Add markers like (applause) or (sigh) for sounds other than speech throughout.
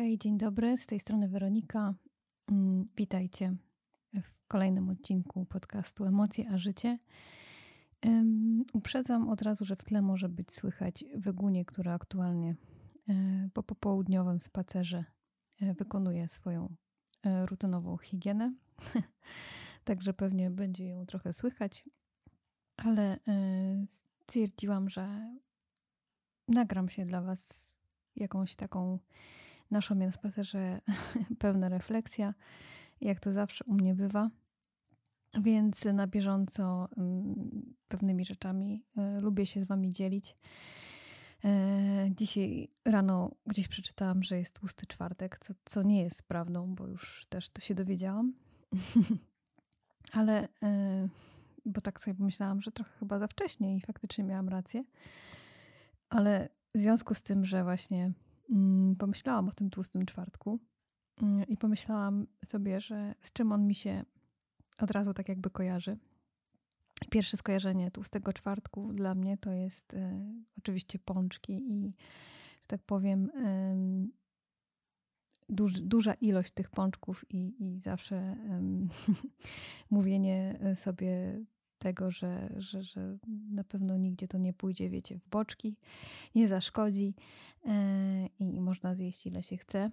Hej, dzień dobry, z tej strony Weronika. Mm, witajcie w kolejnym odcinku podcastu Emocje a Życie. Uprzedzam od razu, że w tle może być słychać wygunię, która aktualnie e, po popołudniowym spacerze e, wykonuje swoją e, rutynową higienę. (laughs) Także pewnie będzie ją trochę słychać, ale stwierdziłam, że nagram się dla Was jakąś taką naszą mnie na spacerze (laughs) pełna refleksja, jak to zawsze u mnie bywa. Więc na bieżąco mm, pewnymi rzeczami e, lubię się z Wami dzielić. E, dzisiaj rano gdzieś przeczytałam, że jest tłusty czwartek, co, co nie jest prawdą, bo już też to się dowiedziałam. (laughs) Ale, e, bo tak sobie pomyślałam, że trochę chyba za wcześnie i faktycznie miałam rację. Ale w związku z tym, że właśnie pomyślałam o tym tłustym czwartku mm, i pomyślałam sobie, że z czym on mi się od razu tak jakby kojarzy. Pierwsze skojarzenie tłustego czwartku dla mnie to jest e, oczywiście pączki i, że tak powiem, e, duż, duża ilość tych pączków i, i zawsze (laughs) e, mówienie sobie tego, że, że, że na pewno nigdzie to nie pójdzie, wiecie, w boczki, nie zaszkodzi e, i można zjeść ile się chce.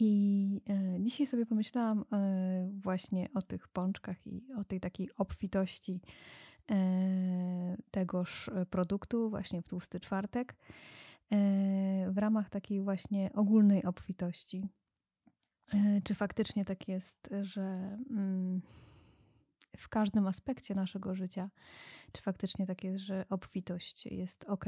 I e, dzisiaj sobie pomyślałam e, właśnie o tych pączkach i o tej takiej obfitości tegoż produktu właśnie w tłusty czwartek w ramach takiej właśnie ogólnej obfitości. Czy faktycznie tak jest, że mm, w każdym aspekcie naszego życia, czy faktycznie tak jest, że obfitość jest ok.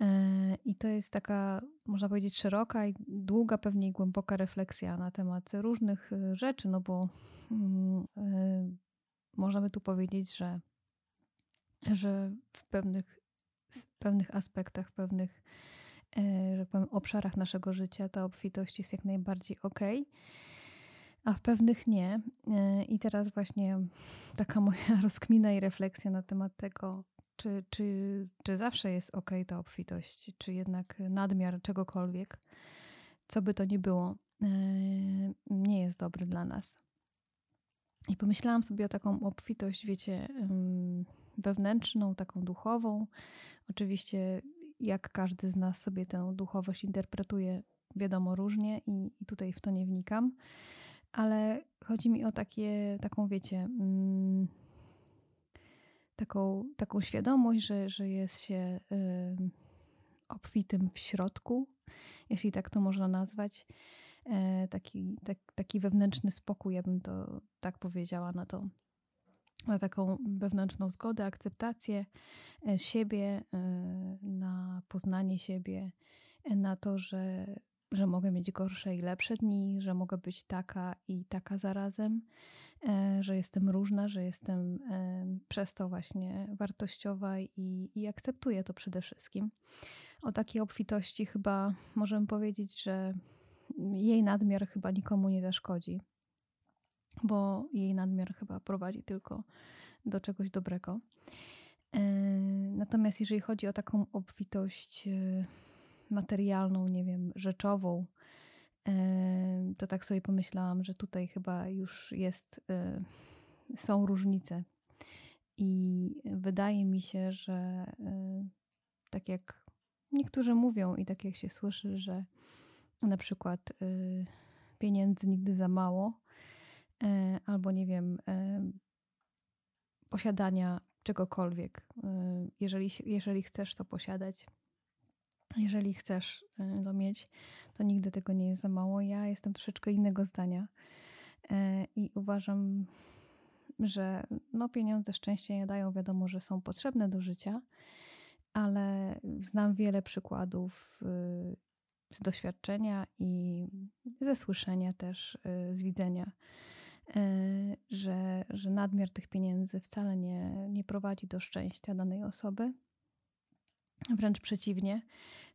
E, I to jest taka, można powiedzieć, szeroka i długa, pewnie i głęboka refleksja na temat różnych e, rzeczy, no bo mm, e, możemy tu powiedzieć, że, że w pewnych, pewnych aspektach, w pewnych że powiem, obszarach naszego życia ta obfitość jest jak najbardziej ok a w pewnych nie. E, I teraz właśnie taka moja (laughs) rozkmina i refleksja na temat tego, czy, czy, czy zawsze jest ok ta obfitość, czy jednak nadmiar czegokolwiek, co by to nie było, e, nie jest dobry dla nas. I pomyślałam sobie o taką obfitość, wiecie, wewnętrzną, taką duchową. Oczywiście, jak każdy z nas sobie tę duchowość interpretuje, wiadomo, różnie, i, i tutaj w to nie wnikam ale chodzi mi o takie, taką, wiecie, mm, taką, taką świadomość, że, że jest się obfitym w środku, jeśli tak to można nazwać. E, taki, tak, taki wewnętrzny spokój, ja bym to tak powiedziała na to. Na taką wewnętrzną zgodę, akceptację e, siebie, e, na poznanie siebie, na to, że że mogę mieć gorsze i lepsze dni, że mogę być taka i taka zarazem, e, że jestem różna, że jestem e, przez to właśnie wartościowa i, i akceptuję to przede wszystkim. O takiej obfitości chyba możemy powiedzieć, że jej nadmiar chyba nikomu nie zaszkodzi, bo jej nadmiar chyba prowadzi tylko do czegoś dobrego. E, natomiast jeżeli chodzi o taką obfitość, materialną, nie wiem, rzeczową, to tak sobie pomyślałam, że tutaj chyba już jest, e, są różnice. I wydaje mi się, że e, tak jak niektórzy mówią i tak jak się słyszy, że na przykład e, pieniędzy nigdy za mało, albo nie wiem, posiadania czegokolwiek. Jeżeli, jeżeli chcesz to posiadać, jeżeli chcesz y, to mieć, to nigdy tego nie jest za mało. Ja jestem troszeczkę innego zdania e, i uważam, że no, pieniądze szczęście nie dają. Wiadomo, że są potrzebne do życia, ale znam wiele przykładów y, z doświadczenia i ze słyszenia też, y, z widzenia, e, że, że nadmiar tych pieniędzy wcale nie, nie prowadzi do szczęścia danej osoby Wręcz przeciwnie,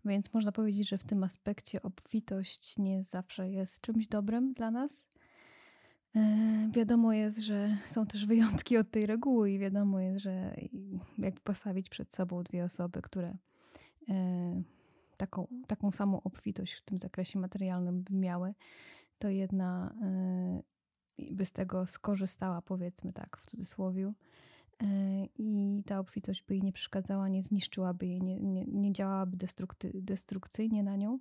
więc można powiedzieć, że w tym aspekcie obfitość nie zawsze jest czymś dobrym dla nas. E, wiadomo jest, że są też wyjątki od tej reguły, i wiadomo jest, że jak postawić przed sobą dwie osoby, które e, taką, taką samą obfitość w tym zakresie materialnym by miały, to jedna by z tego skorzystała, powiedzmy tak, w cudzysłowie. I ta obfitość by jej nie przeszkadzała, nie zniszczyłaby jej, nie, nie, nie działałaby destrukcyjnie na nią,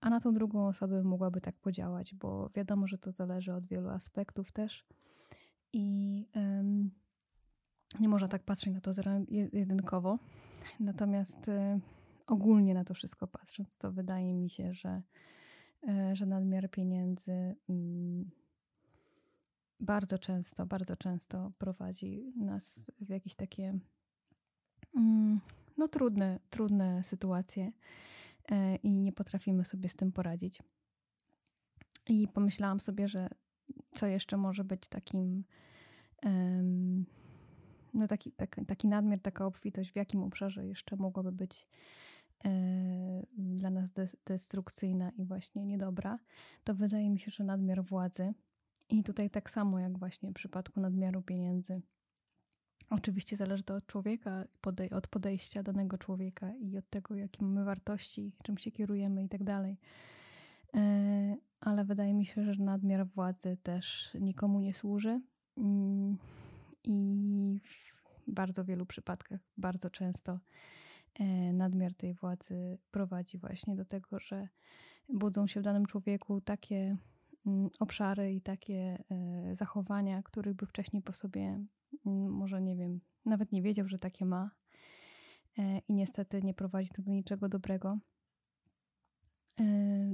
a na tą drugą osobę mogłaby tak podziałać, bo wiadomo, że to zależy od wielu aspektów też. I um, nie można tak patrzeć na to jedynkowo. Natomiast y, ogólnie na to wszystko patrząc, to wydaje mi się, że, y, że nadmiar pieniędzy y, bardzo często, bardzo często prowadzi nas w jakieś takie mm, no trudne, trudne sytuacje e, i nie potrafimy sobie z tym poradzić. I pomyślałam sobie, że co jeszcze może być takim no taki, taki, taki nadmiar, taka obfitość, w jakim obszarze jeszcze mogłaby być e, dla nas destrukcyjna i właśnie niedobra, to wydaje mi się, że nadmiar władzy. I tutaj tak samo jak właśnie w przypadku nadmiaru pieniędzy. Oczywiście zależy to od człowieka, od podejścia danego człowieka i od tego, jakie mamy wartości, czym się kierujemy i tak dalej. E, ale wydaje mi się, że nadmiar władzy też nikomu nie służy. Mm, I w bardzo wielu przypadkach, bardzo często e, nadmiar tej władzy prowadzi właśnie do tego, że budzą się w danym człowieku takie obszary i takie e, zachowania, których by wcześniej po sobie, mm, może nie wiem, nawet nie wiedział, że takie ma. E, I niestety nie prowadzi to do niczego dobrego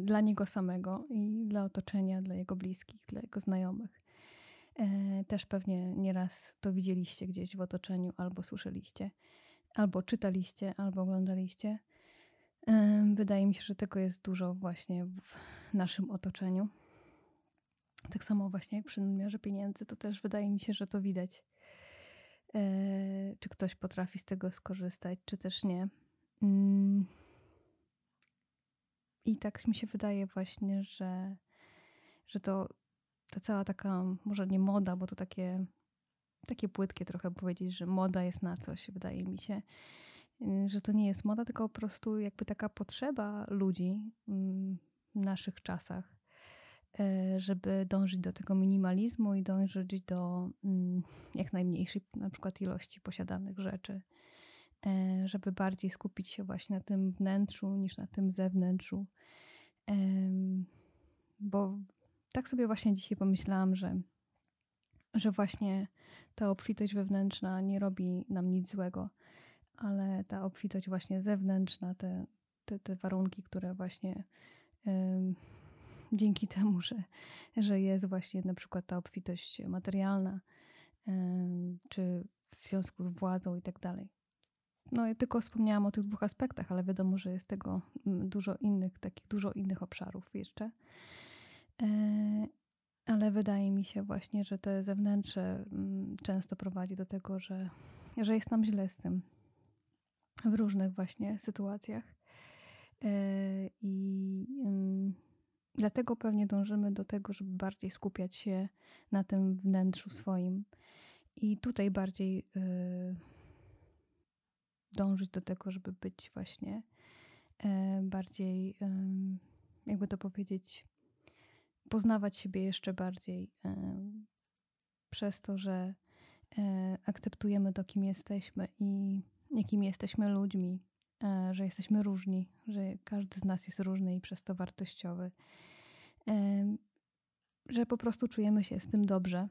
dla niego samego i dla otoczenia, dla jego bliskich, dla jego znajomych. E, też pewnie nieraz to widzieliście gdzieś w otoczeniu, albo słyszeliście, albo czytaliście, albo oglądaliście. E, wydaje mi się, że tego jest dużo właśnie w naszym otoczeniu. Tak samo właśnie jak przy nadmiarze pieniędzy, to też wydaje mi się, że to widać. E, czy ktoś potrafi z tego skorzystać, czy też nie. Mm. I tak mi się wydaje właśnie, że, że to ta cała taka, może nie moda, bo to takie, takie płytkie trochę powiedzieć, że moda jest na coś, wydaje mi się, y, że to nie jest moda, tylko po prostu jakby taka potrzeba ludzi mm, w naszych czasach, żeby dążyć do tego minimalizmu i dążyć do mm, jak najmniejszej na przykład ilości posiadanych rzeczy, y, żeby bardziej skupić się właśnie na tym wnętrzu niż na tym zewnętrzu. Bo tak sobie właśnie dzisiaj pomyślałam, że, że właśnie ta obfitość wewnętrzna nie robi nam nic złego, ale ta obfitość właśnie zewnętrzna, te, te, te warunki, które właśnie dzięki temu, że, że jest właśnie na przykład ta obfitość materialna, czy w związku z władzą i tak dalej. No ja tylko wspomniałam o tych dwóch aspektach, ale wiadomo, że jest tego mm, dużo innych, takich dużo innych obszarów jeszcze. E, ale wydaje mi się właśnie, że to zewnętrzne mm, często prowadzi do tego, że, że jest nam źle z tym w różnych właśnie sytuacjach. E, I mm, dlatego pewnie dążymy do tego, żeby bardziej skupiać się na tym wnętrzu swoim i tutaj bardziej e, dążyć do tego, żeby być właśnie bardziej, jakby to powiedzieć, poznawać siebie jeszcze bardziej przez to, że e, akceptujemy to, kim jesteśmy i jakimi jesteśmy ludźmi, e, że jesteśmy różni, że każdy z nas jest różny i przez to wartościowy, że po prostu czujemy się z tym dobrze.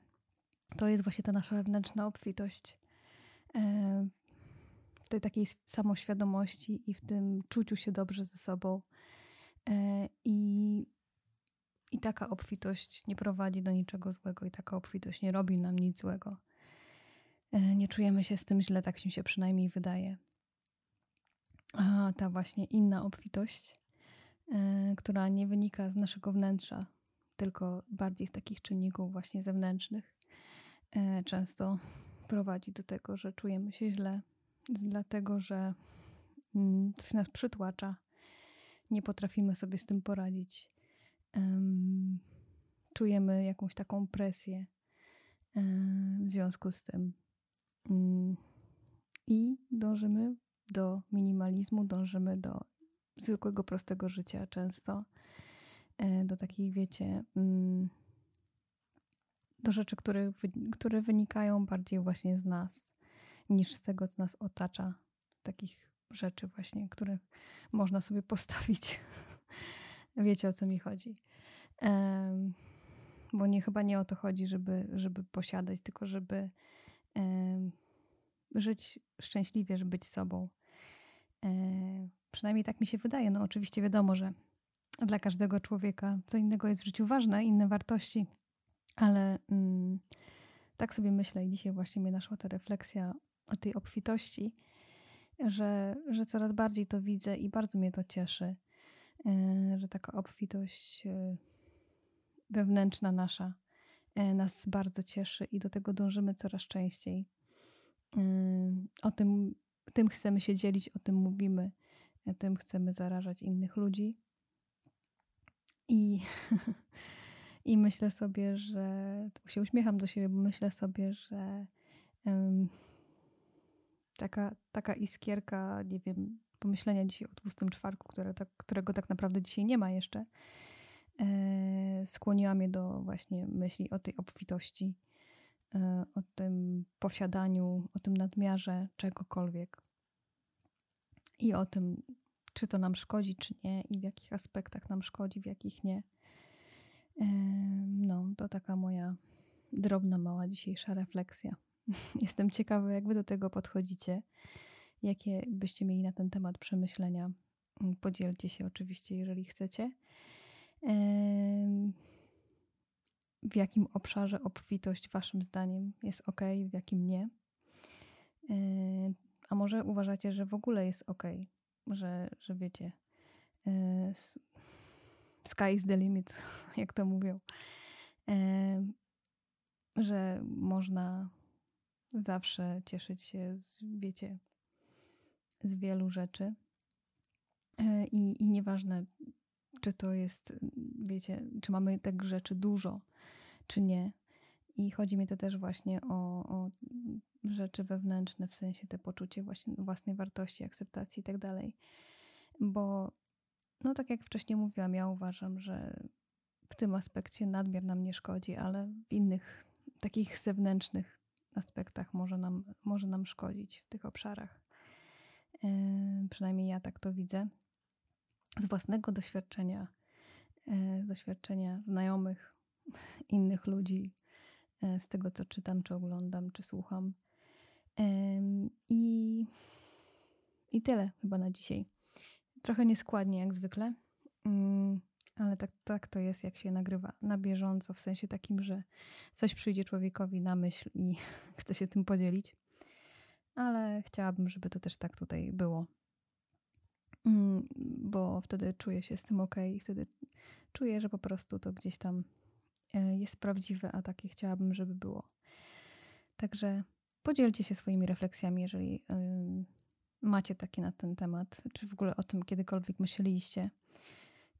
To jest właśnie ta nasza wewnętrzna obfitość w tej takiej samoświadomości i w tym czuciu się dobrze ze sobą. E, I i taka obfitość nie prowadzi do niczego złego, i taka obfitość nie robi nam nic złego. E, nie czujemy się z tym źle, tak mi się przynajmniej wydaje. A ta właśnie inna obfitość, e, która nie wynika z naszego wnętrza, tylko bardziej z takich czynników właśnie zewnętrznych, e, często prowadzi do tego, że czujemy się źle, dlatego że mm, coś nas przytłacza, nie potrafimy sobie z tym poradzić czujemy jakąś taką presję um, w związku z tym. Um, I dążymy do minimalizmu, dążymy do zwykłego, prostego życia często. E, do takich, wiecie, mm, do rzeczy, które, które wynikają bardziej właśnie z nas, niż z tego, co nas otacza. Takich rzeczy właśnie, które można sobie (laughs) postawić. Wiecie, o co mi chodzi. Bo nie, chyba nie o to chodzi, żeby, żeby posiadać, tylko żeby żyć szczęśliwie, żeby być sobą. Um, przynajmniej tak mi się wydaje. No oczywiście wiadomo, że dla każdego człowieka co innego jest w życiu ważne, inne wartości, ale mm, tak sobie myślę i dzisiaj właśnie mnie naszła ta refleksja o tej obfitości, że, że coraz bardziej to widzę i bardzo mnie to cieszy, e, że taka obfitość e, wewnętrzna nasza e, nas bardzo cieszy i do tego dążymy coraz częściej. O tym, tym chcemy się dzielić, o tym mówimy, tym chcemy zarażać innych ludzi. I, (laughs) i myślę sobie, że się uśmiecham do siebie, bo myślę sobie, że um, taka, taka iskierka, nie wiem, pomyślenia dzisiaj o tłustym czwarku, które tak, którego tak naprawdę dzisiaj nie ma jeszcze, e, skłoniła mnie do właśnie myśli o tej obfitości, e, o tym posiadaniu, o tym nadmiarze czegokolwiek i o tym, czy to nam szkodzi, czy nie, i w jakich aspektach nam szkodzi, w jakich nie. E, no, to taka moja drobna, mała dzisiejsza refleksja. (laughs) Jestem ciekawa, jak wy do tego podchodzicie. Jakie byście mieli na ten temat przemyślenia? Podzielcie się oczywiście, jeżeli chcecie. W jakim obszarze obfitość Waszym zdaniem jest ok, w jakim nie? A może uważacie, że w ogóle jest ok, że, że wiecie, e, sky is the limit, (laughs) jak to mówią, że można zawsze cieszyć się, z, wiecie, z wielu rzeczy. E, I, I nieważne, czy to jest, wiecie, czy mamy tych rzeczy dużo, czy nie. I chodzi mi to też właśnie o, o rzeczy wewnętrzne, w sensie te poczucie właśnie własnej wartości, akceptacji i tak dalej. Bo, no tak jak wcześniej mówiłam, ja uważam, że w tym aspekcie nadmiar nam nie szkodzi, ale w innych takich zewnętrznych aspektach może nam, może nam szkodzić w tych obszarach. E, przynajmniej ja tak to widzę. Z własnego doświadczenia, e, z doświadczenia znajomych, (laughs) innych ludzi, e, z tego co czytam, czy oglądam, czy słucham. I, i tyle chyba na dzisiaj. Trochę nieskładnie jak zwykle. Mm, ale tak, tak to jest, jak się nagrywa na bieżąco, w sensie takim, że coś przyjdzie człowiekowi na myśl i (laughs) chce się tym podzielić. Ale chciałabym, żeby to też tak tutaj było. Mm, bo wtedy czuję się z tym ok, i wtedy czuję, że po prostu to gdzieś tam e, jest prawdziwe, a takie chciałabym, żeby było. Także podzielcie się swoimi refleksjami, jeżeli macie takie na ten temat, czy w ogóle o tym kiedykolwiek myśleliście.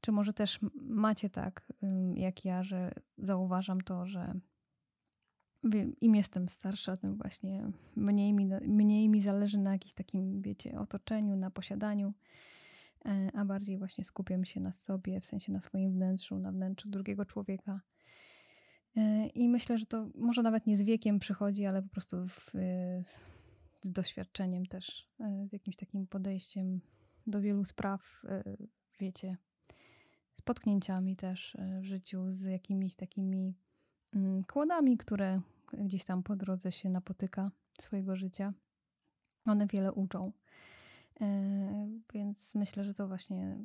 Czy może też macie tak, jak ja, że zauważam to, że im jestem starsza, tym właśnie mniej mi, mniej mi zależy na jakimś takim, wiecie, otoczeniu, na posiadaniu, a bardziej właśnie skupiam się na sobie, w sensie na swoim wnętrzu, na wnętrzu drugiego człowieka. E, I myślę, że to może nawet nie z wiekiem przychodzi, ale po prostu w, z doświadczeniem też, e, z jakimś takim podejściem do wielu spraw, wiecie, z potknięciami też e, w życiu, z jakimiś takimi mm, kłodami, które gdzieś tam po drodze się napotyka swojego życia. One wiele uczą. E, więc myślę, że to właśnie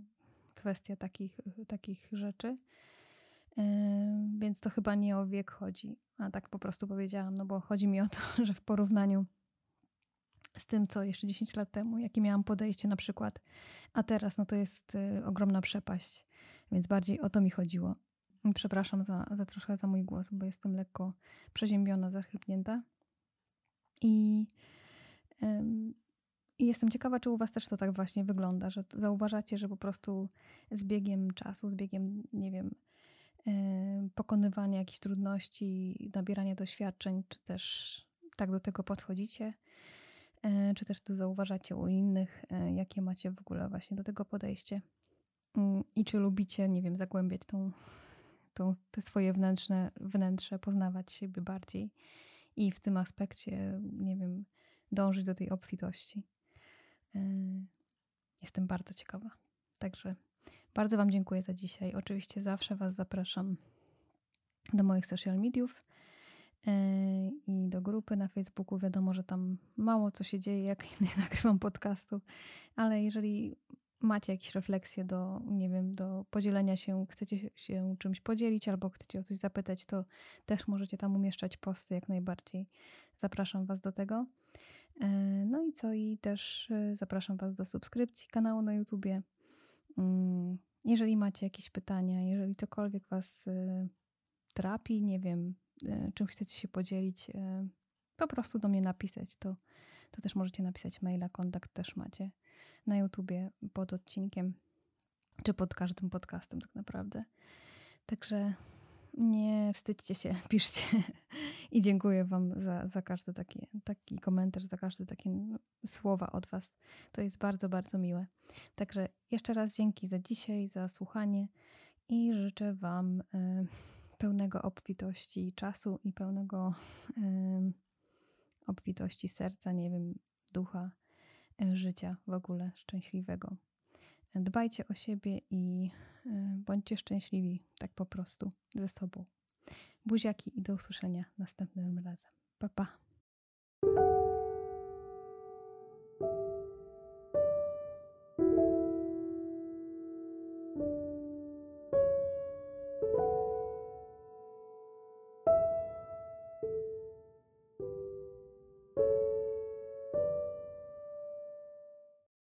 kwestia takich, takich rzeczy. E, więc to chyba nie o wiek chodzi, a tak po prostu powiedziałam, no bo chodzi mi o to, (laughs) że w porównaniu z tym, co jeszcze 10 lat temu, jakie miałam podejście na przykład, a teraz, no to jest ogromna przepaść. Więc bardziej o to mi chodziło. Przepraszam za, za troszkę za mój głos, bo jestem lekko przeziębiona, zachrypnięta. I, I jestem ciekawa, czy u Was też to tak właśnie wygląda, że zauważacie, że po prostu z biegiem czasu, z biegiem, nie wiem, yy, pokonywania jakichś trudności, nabierania doświadczeń, czy też tak do tego podchodzicie, e, czy też to zauważacie u innych, e, jakie macie w ogóle właśnie do tego podejście? Mm, i czy lubicie, nie wiem, zagłębiać tą, tą, te swoje wnętrzne, wnętrze, poznawać siebie bardziej i w tym aspekcie, nie wiem, dążyć do tej obfitości. E, jestem bardzo ciekawa. Także bardzo Wam dziękuję za dzisiaj. Oczywiście zawsze Was zapraszam do moich social mediów e, i do grupy na Facebooku. Wiadomo, że tam mało co się dzieje, jak (laughs) nie nagrywam podcastu, ale jeżeli macie jakieś refleksje do, nie wiem, do podzielenia się, chcecie się czymś podzielić albo chcecie o coś zapytać, to też możecie tam umieszczać posty jak najbardziej. Zapraszam Was do tego. E, no i co? I też e, zapraszam Was do subskrypcji kanału na YouTubie. Mm, jeżeli macie jakieś pytania, jeżeli cokolwiek Was trapi, nie wiem, e, czym chcecie się podzielić, e, po prostu do mnie napisać. To, to też możecie napisać maila, kontakt też macie na YouTubie pod odcinkiem, czy pod każdym podcastem tak naprawdę. Także nie wstydźcie się, (laughs) piszcie i dziękuję Wam za, za każdy taki, taki komentarz, za każde takie słowa od Was. To jest bardzo, bardzo miłe. Także jeszcze raz dzięki za dzisiaj, za słuchanie i życzę Wam. Yy, pełnego obfitości czasu i pełnego y, obfitości serca, nie wiem, ducha, y, życia w ogóle szczęśliwego. Dbajcie o siebie i y, bądźcie szczęśliwi tak po prostu ze sobą. Buziaki i do usłyszenia następnym razem. Pa, pa.